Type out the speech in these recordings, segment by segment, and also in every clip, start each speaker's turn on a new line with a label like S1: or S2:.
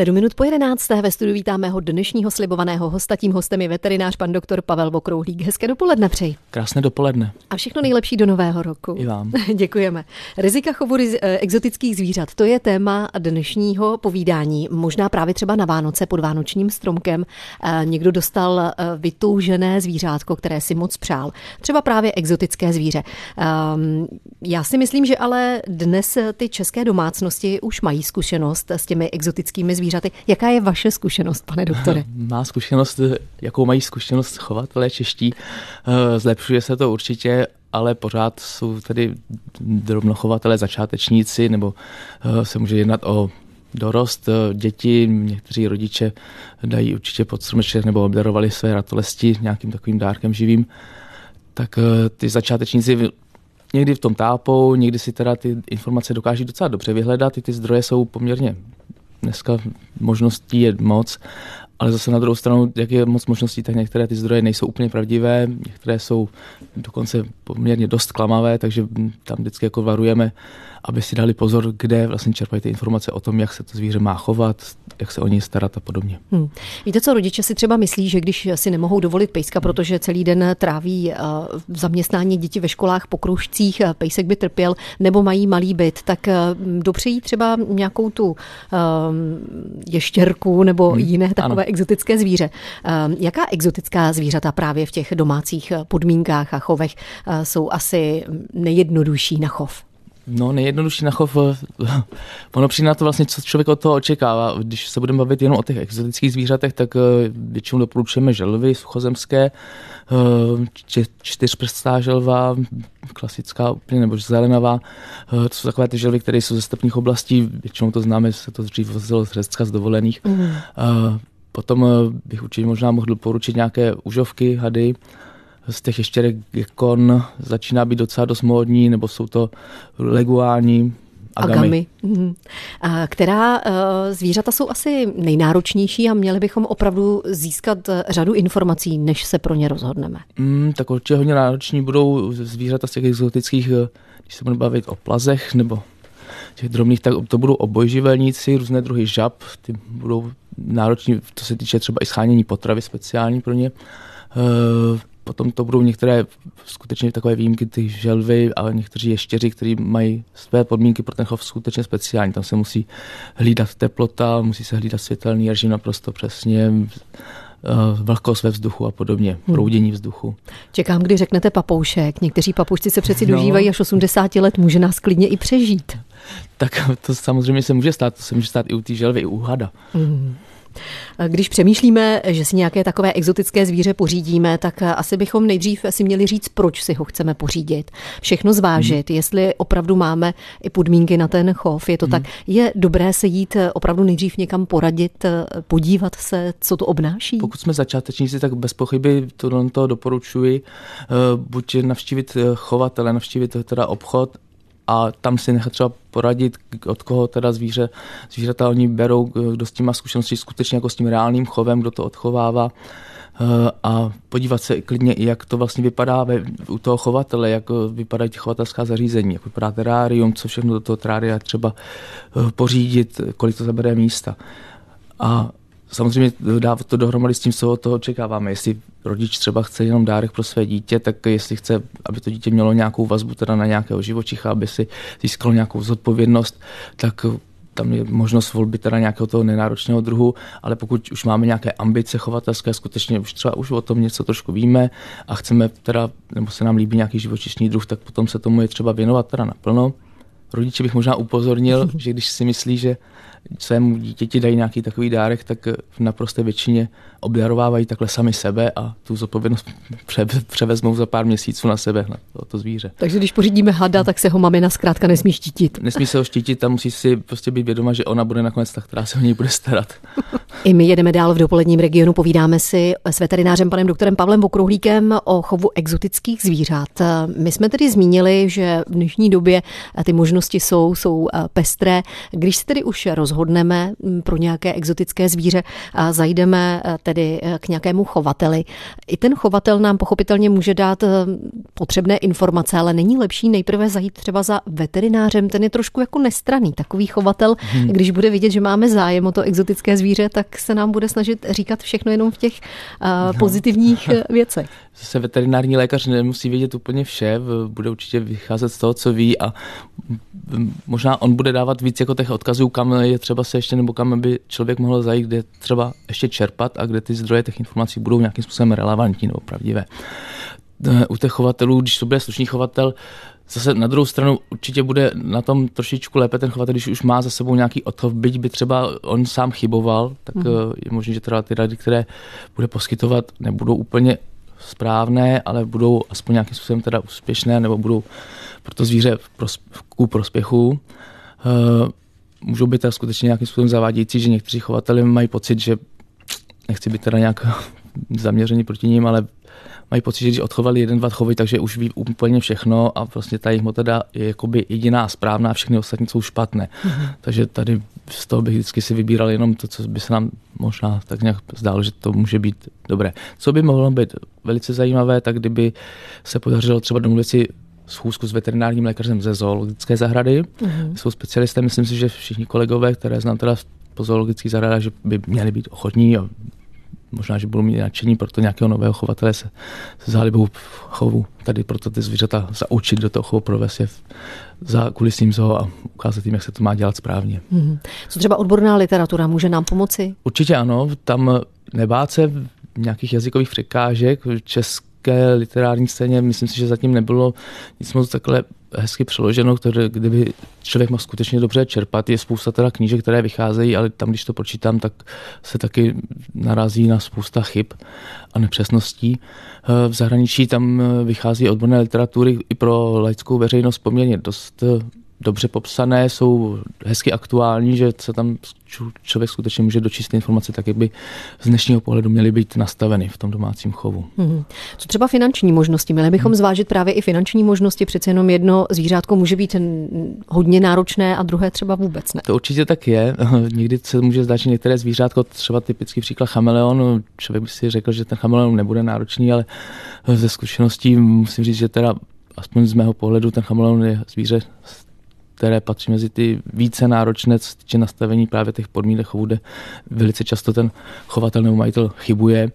S1: Sedm minut po jedenácté ve studiu vítáme mého dnešního slibovaného hosta. Tím hostem je veterinář pan doktor Pavel Vokrouhlík. Hezké dopoledne přeji.
S2: Krásné dopoledne.
S1: A všechno nejlepší do nového roku.
S2: I vám.
S1: Děkujeme. Rizika chovu eh, exotických zvířat, to je téma dnešního povídání. Možná právě třeba na Vánoce pod vánočním stromkem eh, někdo dostal eh, vytoužené zvířátko, které si moc přál. Třeba právě exotické zvíře. Ehm, já si myslím, že ale dnes ty české domácnosti už mají zkušenost s těmi exotickými zvířaty. Jaká je vaše zkušenost, pane doktore?
S2: Má zkušenost, jakou mají zkušenost chovatelé čeští. Eh, zlepšuje se to určitě, ale pořád jsou tady drobnochovatelé začátečníci, nebo eh, se může jednat o dorost eh, děti, někteří rodiče dají určitě pod stromeček nebo obdarovali své ratolesti nějakým takovým dárkem živým, tak ty začátečníci někdy v tom tápou, někdy si teda ty informace dokáží docela dobře vyhledat, i ty zdroje jsou poměrně dneska možností je moc, ale zase na druhou stranu, jak je moc možností, tak některé ty zdroje nejsou úplně pravdivé, některé jsou dokonce poměrně dost klamavé, takže tam vždycky jako varujeme, aby si dali pozor, kde vlastně čerpají ty informace o tom, jak se to zvíře má chovat, jak se o něj starat a podobně. Hmm.
S1: Víte co, rodiče si třeba myslí, že když si nemohou dovolit pejska, protože celý den tráví v zaměstnání děti ve školách po kružcích, pejsek by trpěl, nebo mají malý byt, tak dopřejí třeba nějakou tu um, ještěrku nebo hmm. jiné takové ano. exotické zvíře. Um, jaká exotická zvířata právě v těch domácích podmínkách a chovech uh, jsou asi nejjednodušší na chov?
S2: No, nejjednodušší na chov, eh, ono přijde na to vlastně, co člověk od toho očekává. Když se budeme bavit jenom o těch exotických zvířatech, tak eh, většinou doporučujeme želvy suchozemské, eh, čtyřprstá želva, klasická úplně, nebo zelenavá. To jsou takové ty želvy, které jsou ze stepních oblastí, většinou to známe, se to dřív vozilo z Řecka z dovolených. Mm. Potom bych určitě možná mohl doporučit nějaké užovky, hady, z těch ještěrek gekon začíná být docela dost módní, nebo jsou to leguální, agamy. agamy. Mhm.
S1: A která uh, zvířata jsou asi nejnáročnější a měli bychom opravdu získat uh, řadu informací, než se pro ně rozhodneme?
S2: Mm, tak určitě hodně nároční budou zvířata z těch exotických, uh, když se budeme bavit o plazech nebo těch drobných, tak to budou obojživelníci, různé druhy žab, ty budou nároční, to se týče třeba i schánění potravy speciální pro ně. Potom to budou některé skutečně takové výjimky, ty želvy, ale někteří ještěři, kteří mají své podmínky pro ten chov skutečně speciální. Tam se musí hlídat teplota, musí se hlídat světelný režim naprosto přesně, eh, vlhkost ve vzduchu a podobně, hmm. proudění vzduchu.
S1: Čekám, kdy řeknete papoušek. Někteří papoušci se přeci no. dožívají až 80 let, může nás klidně i přežít.
S2: Tak to samozřejmě se může stát, to se může stát i u té želvy, i u hada. Hmm.
S1: Když přemýšlíme, že si nějaké takové exotické zvíře pořídíme, tak asi bychom nejdřív si měli říct, proč si ho chceme pořídit. Všechno zvážit, hmm. jestli opravdu máme i podmínky na ten chov. Je to hmm. tak, je dobré se jít opravdu nejdřív někam poradit, podívat se, co to obnáší?
S2: Pokud jsme začátečníci, tak bez pochyby to, to doporučuji. Eh, buď navštívit chovatele, navštívit teda obchod, a tam si nechat třeba poradit, od koho teda zvíře, zvířata oni berou, kdo s tím má zkušenosti skutečně jako s tím reálným chovem, kdo to odchovává eh, a podívat se klidně jak to vlastně vypadá ve, u toho chovatele, jak vypadají chovatelská zařízení, jak vypadá terárium, co všechno do toho terária třeba eh, pořídit, kolik to zabere místa. A samozřejmě dá to dohromady s tím, co od toho očekáváme. Jestli rodič třeba chce jenom dárek pro své dítě, tak jestli chce, aby to dítě mělo nějakou vazbu teda na nějakého živočicha, aby si získalo nějakou zodpovědnost, tak tam je možnost volby teda nějakého toho nenáročného druhu, ale pokud už máme nějaké ambice chovatelské, skutečně už třeba už o tom něco trošku víme a chceme teda, nebo se nám líbí nějaký živočišný druh, tak potom se tomu je třeba věnovat teda naplno. Rodiče bych možná upozornil, že když si myslí, že svému dítěti dají nějaký takový dárek, tak v naprosté většině obdarovávají takhle sami sebe a tu zodpovědnost převezmou za pár měsíců na sebe, na to, to zvíře.
S1: Takže když pořídíme hada, tak se ho mamina zkrátka nesmí štítit.
S2: Nesmí se ho štítit a musí si prostě být vědoma, že ona bude nakonec ta, která se o něj bude starat.
S1: I my jedeme dál v dopoledním regionu, povídáme si s veterinářem panem doktorem Pavlem Okruhlíkem o chovu exotických zvířat. My jsme tedy zmínili, že v dnešní době ty možnosti možnosti jsou, jsou pestré. Když se tedy už rozhodneme mm, pro nějaké exotické zvíře a zajdeme tedy k nějakému chovateli, i ten chovatel nám pochopitelně může dát potřebné informace, ale není lepší nejprve zajít třeba za veterinářem, ten je trošku jako nestraný. Takový chovatel, hmm. když bude vidět, že máme zájem o to exotické zvíře, tak se nám bude snažit říkat všechno jenom v těch no. pozitivních věcech.
S2: Zase veterinární lékař nemusí vědět úplně vše, bude určitě vycházet z toho, co ví a možná on bude dávat víc jako těch odkazů, kam je třeba se ještě, nebo kam by člověk mohl zajít, kde třeba ještě čerpat a kde ty zdroje těch informací budou nějakým způsobem relevantní nebo pravdivé. U těch chovatelů, když to bude slušný chovatel, Zase na druhou stranu určitě bude na tom trošičku lépe ten chovatel, když už má za sebou nějaký odchov, byť by třeba on sám chyboval, tak mm. je možné, že teda ty rady, které bude poskytovat, nebudou úplně správné, ale budou aspoň nějakým způsobem teda úspěšné, nebo budou pro to zvíře ku prospěchu. Uh, můžou být teda skutečně nějakým způsobem zavádějící, že někteří chovateli mají pocit, že nechci být teda nějak zaměření proti ním, ale mají pocit, že když odchovali jeden, dva chovy, takže už ví úplně všechno a vlastně ta jejich metoda je jakoby jediná správná, všechny ostatní jsou špatné. Mm-hmm. Takže tady z toho bych vždycky si vybíral jenom to, co by se nám možná tak nějak zdálo, že to může být dobré. Co by mohlo být velice zajímavé, tak kdyby se podařilo třeba domluvit si schůzku s veterinárním lékařem ze zoologické zahrady. Mm-hmm. Jsou specialisté, myslím si, že všichni kolegové, které znám teda po zoologických zahradách, že by měli být ochotní a možná, že budou mít nadšení to nějakého nového chovatele se, se zálibou v chovu. Tady proto ty zvířata zaučit do toho chovu provést je za kulisním zoo a ukázat jim, jak se to má dělat správně.
S1: Hmm. Co třeba odborná literatura může nám pomoci?
S2: Určitě ano, tam nebát se nějakých jazykových překážek. České literární scéně myslím si, že zatím nebylo nic moc takhle hezky přeloženo, které, kdyby člověk mohl skutečně dobře čerpat. Je spousta teda knížek, které vycházejí, ale tam, když to pročítám, tak se taky narazí na spousta chyb a nepřesností. Eh, v zahraničí tam eh, vychází odborné literatury i pro laickou veřejnost poměrně dost eh, dobře popsané, jsou hezky aktuální, že se tam člověk skutečně může dočíst informace tak, jak by z dnešního pohledu měly být nastaveny v tom domácím chovu. Hmm.
S1: Co třeba finanční možnosti? Měli bychom hmm. zvážit právě i finanční možnosti, přece jenom jedno zvířátko může být hodně náročné a druhé třeba vůbec ne.
S2: To určitě tak je. Někdy se může zdát, že některé zvířátko, třeba typický příklad chameleon, člověk by si řekl, že ten chameleon nebude náročný, ale ze zkušeností musím říct, že teda aspoň z mého pohledu ten chameleon je zvíře které patří mezi ty více náročné, co se týče nastavení právě těch podmínek chovu, kde velice často ten chovatel nebo majitel chybuje.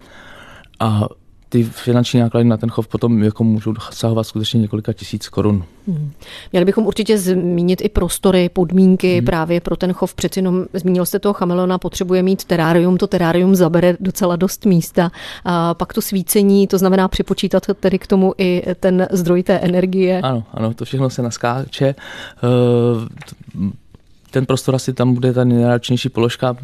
S2: A ty finanční náklady na ten chov potom jako můžou dosahovat skutečně několika tisíc korun. Hmm.
S1: Měli bychom určitě zmínit i prostory, podmínky hmm. právě pro ten chov. Přeci jenom zmínil jste toho chameleona, potřebuje mít terárium, to terárium zabere docela dost místa. A pak to svícení, to znamená připočítat tedy k tomu i ten zdroj té energie.
S2: Ano, ano, to všechno se naskáče. Eh, ten prostor asi tam bude ta nejnáročnější položka,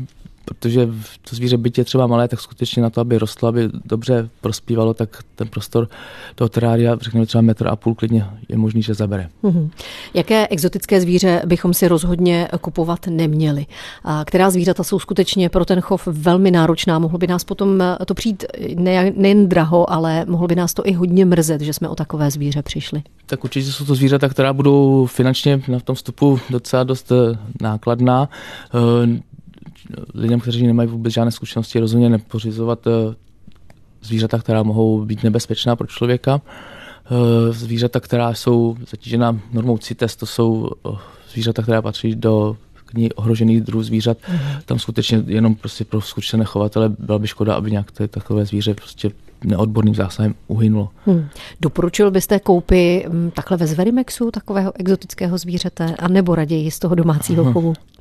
S2: protože to zvíře byť je třeba malé, tak skutečně na to, aby rostlo, aby dobře prospívalo, tak ten prostor toho terária, řekněme třeba metr a půl klidně je možný, že zabere. Mm-hmm.
S1: Jaké exotické zvíře bychom si rozhodně kupovat neměli? A která zvířata jsou skutečně pro ten chov velmi náročná? Mohlo by nás potom to přijít ne, nejen draho, ale mohlo by nás to i hodně mrzet, že jsme o takové zvíře přišli.
S2: Tak určitě jsou to zvířata, která budou finančně na tom vstupu docela dost eh, nákladná eh, lidem, kteří nemají vůbec žádné zkušenosti, rozhodně nepořizovat eh, zvířata, která mohou být nebezpečná pro člověka. Eh, zvířata, která jsou zatížena normou CITES, to jsou eh, zvířata, která patří do knihy ohrožených druhů zvířat. Mm-hmm. Tam skutečně jenom prostě pro zkušené chovatele byla by škoda, aby nějak takové zvíře prostě neodborným zásahem uhynulo. Hmm.
S1: Doporučil byste koupy hm, takhle ve Zverimexu takového exotického zvířete, anebo raději z toho domácího chovu?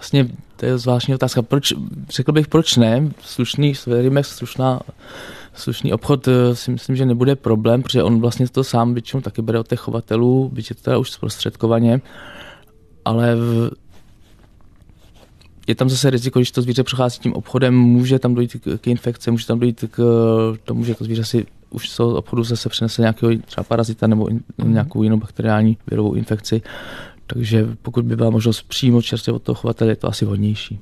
S2: Vlastně to je zvláštní otázka. Proč, řekl bych, proč ne? Slušný Sverimex, slušná, slušný obchod eh, si myslím, že nebude problém, protože on vlastně to sám většinou taky bere od těch chovatelů, byť je to teda už zprostředkovaně, ale v, je tam zase riziko, když to zvíře prochází tím obchodem, může tam dojít k, k infekci, může tam dojít k tomu, že to zvíře si už z toho obchodu zase přinese nějakého třeba parazita nebo in, nějakou jinou bakteriální virovou infekci takže pokud by byla možnost přímo čerstvě od toho chovatele, je to asi vhodnější.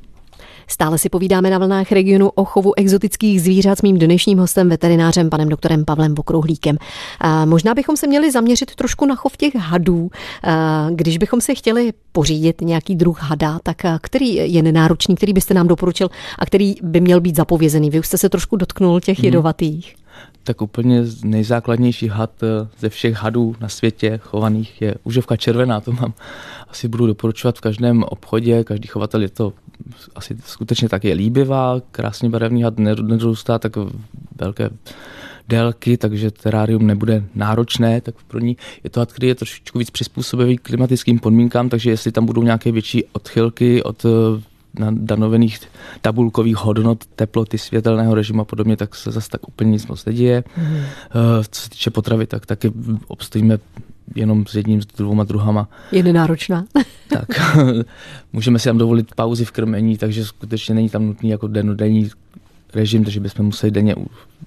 S1: Stále si povídáme na vlnách regionu o chovu exotických zvířat s mým dnešním hostem, veterinářem, panem doktorem Pavlem Vokrouhlíkem. A možná bychom se měli zaměřit trošku na chov těch hadů. A když bychom si chtěli pořídit nějaký druh hada, tak který je nenáročný, který byste nám doporučil a který by měl být zapovězený? Vy už jste se trošku dotknul těch mhm. jedovatých. Hmm
S2: tak úplně nejzákladnější had eh, ze všech hadů na světě chovaných je užovka červená. To mám asi budu doporučovat v každém obchodě. Každý chovatel je to asi skutečně tak je líbivá, krásně barevný had nedorůstá tak velké délky, takže terárium nebude náročné, tak pro ní je to had, který je trošičku víc přizpůsobivý klimatickým podmínkám, takže jestli tam budou nějaké větší odchylky od eh, na danovených tabulkových hodnot teploty světelného režimu a podobně, tak se zase tak úplně nic moc neděje. Mm. Co se týče potravy, tak taky obstojíme jenom s jedním, s dvouma druhama.
S1: Je nenáročná.
S2: tak, můžeme si tam dovolit pauzy v krmení, takže skutečně není tam nutný jako denodenní režim, takže bychom museli denně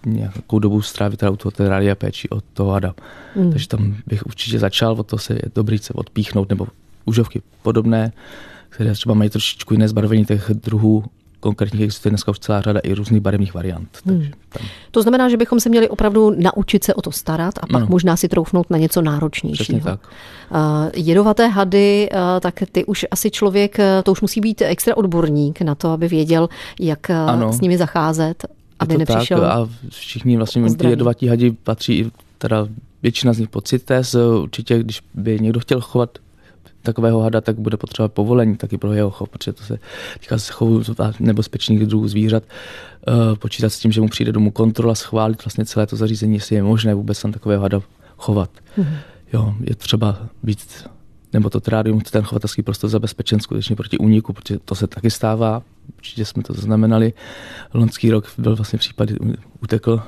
S2: nějakou dobu strávit teda u toho terária péči od toho hada. Mm. Takže tam bych určitě začal, od toho se je dobrý se odpíchnout, nebo užovky podobné které třeba mají trošičku jiné zbarvení těch druhů konkrétních existuje dneska už celá řada i různých barevných variant.
S1: Hmm. Takže tam. To znamená, že bychom se měli opravdu naučit se o to starat a pak ano. možná si troufnout na něco náročnějšího.
S2: Přesně tak.
S1: Uh, jedovaté hady, uh, tak ty už asi člověk, uh, to už musí být extra odborník na to, aby věděl, jak ano. s nimi zacházet, aby nepřišel. Tak
S2: a všichni vlastně ty jedovatí hadi patří, teda většina z nich pod CITES. Určitě, když by někdo chtěl chovat takového hada, tak bude potřebovat povolení taky pro jeho chov, protože to se týká se chovu nebezpečných druhů zvířat. Uh, počítat s tím, že mu přijde domů kontrola, schválit vlastně celé to zařízení, jestli je možné vůbec tam takového hada chovat. Mm-hmm. Jo, je třeba být nebo to terárium, ten chovatelský prostor zabezpečen skutečně proti úniku, protože to se taky stává. Určitě jsme to zaznamenali. Loňský rok byl vlastně případ, utekl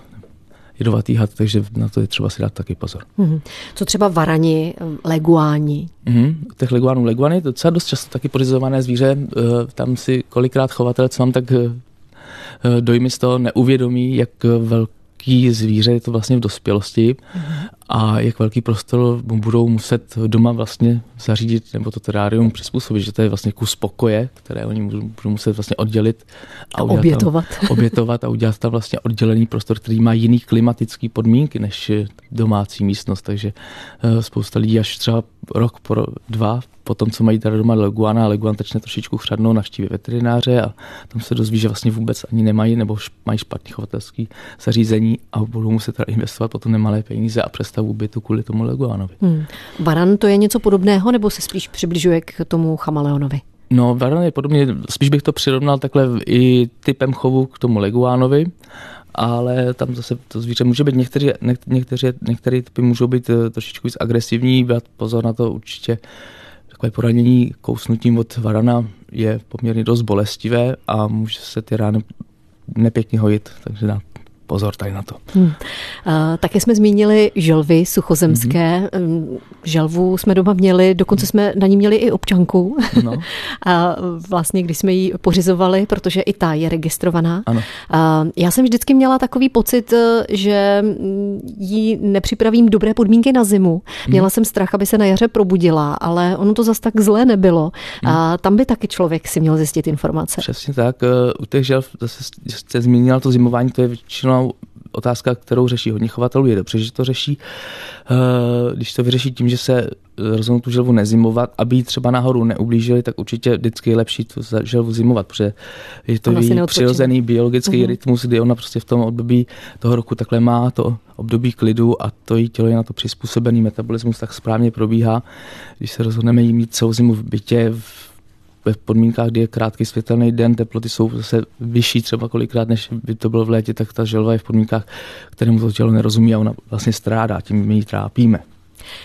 S2: jedovatý had, takže na to je třeba si dát taky pozor. Mm-hmm.
S1: Co třeba varani, leguáni?
S2: Mm-hmm. Těch leguánů, leguány je docela dost často taky pořizované zvíře. Eh, tam si kolikrát chovatel, co mám tak eh, dojmy z toho neuvědomí, jak velký zvíře, je to vlastně v dospělosti mm-hmm. A jak velký prostor budou muset doma vlastně zařídit nebo to terárium přizpůsobit, že to je vlastně kus pokoje, které oni budou muset vlastně oddělit
S1: a, a obětovat.
S2: Tam, obětovat a udělat tam vlastně oddělený prostor, který má jiný klimatický podmínky než domácí místnost, takže eh, spousta lidí až třeba rok, po dva po tom, co mají tady doma leguana a leguan začne trošičku chřadnout, navštíví veterináře a tam se dozví, že vlastně vůbec ani nemají nebo mají špatný chovatelský zařízení a budou muset teda investovat potom nemalé peníze a přestavu bytu kvůli tomu leguanovi. Hmm.
S1: Varan to je něco podobného nebo se spíš přibližuje k tomu chamaleonovi?
S2: No, varan je podobně, spíš bych to přirovnal takhle i typem chovu k tomu leguánovi, ale tam zase to zvíře může být, někteří, někteří, některé typy můžou být eh, trošičku víc agresivní, brát pozor na to určitě takové poranění kousnutím od varana je poměrně dost bolestivé a může se ty rány nepěkně hojit, takže na pozor tady na to. Hmm. Uh,
S1: také jsme zmínili želvy suchozemské. Mm-hmm. Želvu jsme doma měli, dokonce jsme na ní měli i občanku. No. a vlastně, když jsme ji pořizovali, protože i ta je registrovaná.
S2: Ano.
S1: Uh, já jsem vždycky měla takový pocit, že jí nepřipravím dobré podmínky na zimu. Měla hmm. jsem strach, aby se na jaře probudila, ale ono to zas tak zlé nebylo. A tam by taky člověk si měl zjistit informace.
S2: Přesně tak. U těch želv zase jste zmínila to zimování, to je většinou otázka, kterou řeší hodně chovatelů. Je dobře, že to řeší. Eh, když to vyřeší tím, že se rozhodnou tu želvu nezimovat, aby ji třeba nahoru neublížili, tak určitě vždycky je lepší tu želvu zimovat, protože je to její přirozený biologický uh-huh. rytmus, kdy ona prostě v tom období toho roku takhle má to období klidu a to jí tělo je na to přizpůsobený, metabolismus tak správně probíhá. Když se rozhodneme jí mít celou zimu v bytě, v v podmínkách, kdy je krátký světelný den, teploty jsou zase vyšší třeba kolikrát, než by to bylo v létě, tak ta želva je v podmínkách, kterému to tělo nerozumí a ona vlastně strádá, tím my ji trápíme.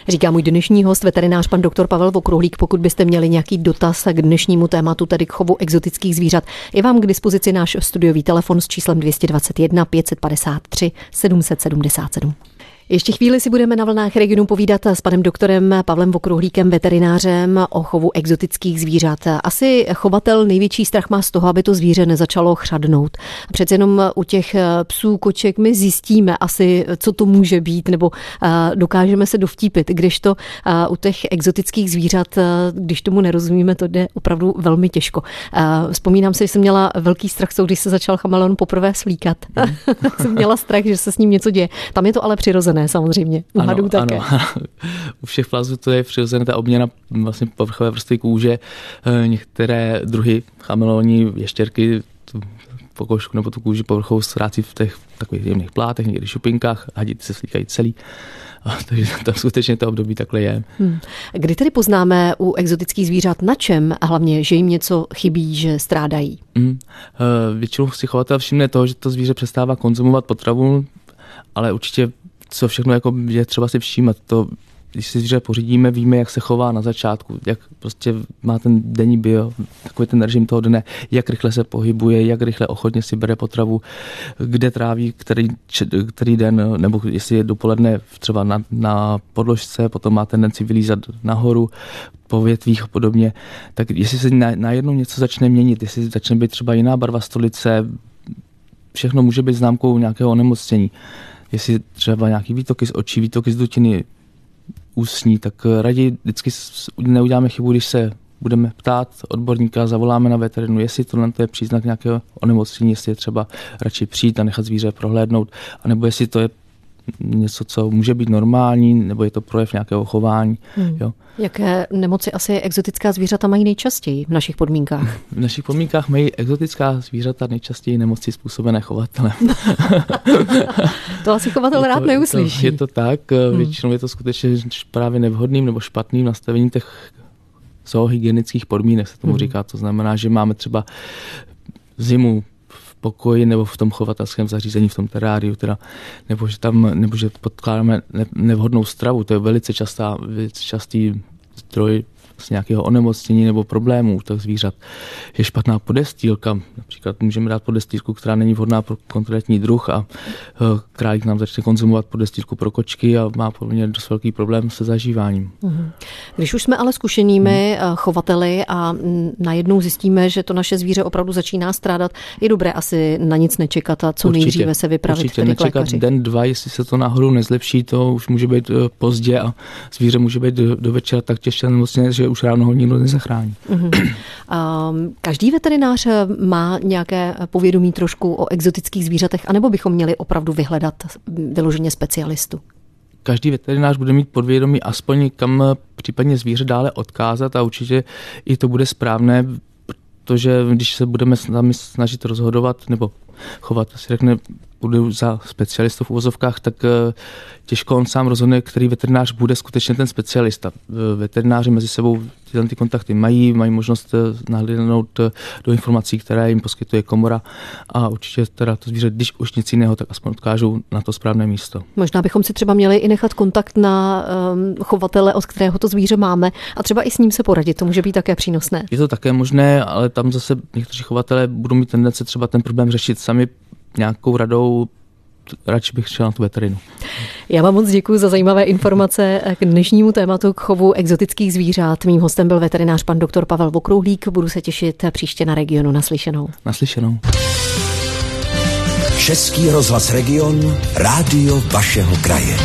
S1: Říká můj dnešní host, veterinář pan doktor Pavel Vokruhlík. Pokud byste měli nějaký dotaz k dnešnímu tématu, tedy k chovu exotických zvířat, je vám k dispozici náš studiový telefon s číslem 221 553 777. Ještě chvíli si budeme na vlnách regionu povídat s panem doktorem Pavlem Vokruhlíkem, veterinářem o chovu exotických zvířat. Asi chovatel největší strach má z toho, aby to zvíře nezačalo chřadnout. Přece jenom u těch psů, koček my zjistíme asi, co to může být, nebo dokážeme se dovtípit, když to u těch exotických zvířat, když tomu nerozumíme, to jde opravdu velmi těžko. Vzpomínám si, že jsem měla velký strach, když se začal chameleon poprvé slíkat. Mm. jsem měla strach, že se s ním něco děje. Tam je to ale přirozené přirozené samozřejmě. U ano, hadů také. Ano.
S2: U všech plazů to je přirozené, ta obměna vlastně povrchové vrstvy kůže. Eh, některé druhy chameleoní, ještěrky, pokožku nebo tu kůži povrchovou ztrácí v těch takových jemných plátech, někdy šupinkách, hadíci se slíkají celý. takže tam skutečně to období takhle je. Hmm.
S1: Kdy tedy poznáme u exotických zvířat na čem a hlavně, že jim něco chybí, že strádají? Hmm.
S2: Většinou si chovatel všimne toho, že to zvíře přestává konzumovat potravu, ale určitě co všechno jako je třeba si všímat. To, když si zvíře pořídíme, víme, jak se chová na začátku, jak prostě má ten denní bio, takový ten režim toho dne, jak rychle se pohybuje, jak rychle ochotně si bere potravu, kde tráví který, který den, nebo jestli je dopoledne třeba na, na podložce, potom má tendenci vylízat nahoru, po větvích a podobně, tak jestli se najednou na něco začne měnit, jestli začne být třeba jiná barva stolice, všechno může být známkou nějakého onemocnění jestli třeba nějaký výtoky z očí, výtoky z dutiny ústní, tak raději vždycky neuděláme chybu, když se budeme ptát odborníka, zavoláme na veterinu, jestli tohle je příznak nějakého onemocnění, jestli je třeba radši přijít a nechat zvíře prohlédnout, anebo jestli to je něco, co může být normální, nebo je to projev nějakého chování. Hmm. Jo.
S1: Jaké nemoci asi exotická zvířata mají nejčastěji v našich podmínkách?
S2: V našich podmínkách mají exotická zvířata nejčastěji nemoci způsobené chovatelem.
S1: to asi chovatel rád neuslyší.
S2: Je to, je to tak, hmm. většinou je to skutečně právě nevhodným nebo špatným nastavením těch zoohygienických podmínek, se tomu hmm. říká. To znamená, že máme třeba zimu pokoji nebo v tom chovatelském zařízení, v tom teráriu, teda, nebo že tam, nebo že podkládáme nevhodnou stravu, to je velice častá, velice častý zdroj z nějakého onemocnění nebo problémů těch zvířat. Je špatná podestýlka, například můžeme dát podestýlku, která není vhodná pro konkrétní druh a eh, králík nám začne konzumovat podestýlku pro kočky a má podle mě dost velký problém se zažíváním. Mhm.
S1: Když už jsme ale zkušenými hmm. chovateli a najednou zjistíme, že to naše zvíře opravdu začíná strádat, je dobré asi na nic nečekat a co určitě, nejdříve se vypravit
S2: určitě, tedy nečekat lékaři. den, dva, jestli se to náhodou nezlepší, to už může být eh, pozdě a zvíře může být do, do večera tak těžké nemocně, že už ráno ho nikdo nezachrání. Mm-hmm.
S1: Každý veterinář má nějaké povědomí trošku o exotických zvířatech, anebo bychom měli opravdu vyhledat vyloženě specialistu?
S2: Každý veterinář bude mít podvědomí aspoň kam případně zvíře dále odkázat a určitě i to bude správné, protože když se budeme snažit rozhodovat nebo chovat, si řekne, budu za specialistu v uvozovkách, tak eh, těžko on sám rozhodne, který veterinář bude skutečně ten specialista. Veterináři mezi sebou tyhle ty kontakty mají, mají možnost eh, nahlídnout eh, do informací, které jim poskytuje komora a určitě teda to zvíře, když už nic jiného, tak aspoň odkážou na to správné místo.
S1: Možná bychom si třeba měli i nechat kontakt na um, chovatele, od kterého to zvíře máme a třeba i s ním se poradit. To může být také přínosné.
S2: Je to také možné, ale tam zase někteří chovatele budou mít tendence třeba ten problém řešit sami nějakou radou radši bych šel na tu veterinu.
S1: Já vám moc děkuji za zajímavé informace k dnešnímu tématu k chovu exotických zvířat. Mým hostem byl veterinář pan doktor Pavel Vokrouhlík. Budu se těšit příště na regionu naslyšenou.
S2: Naslyšenou.
S3: Český rozhlas Region, rádio vašeho kraje.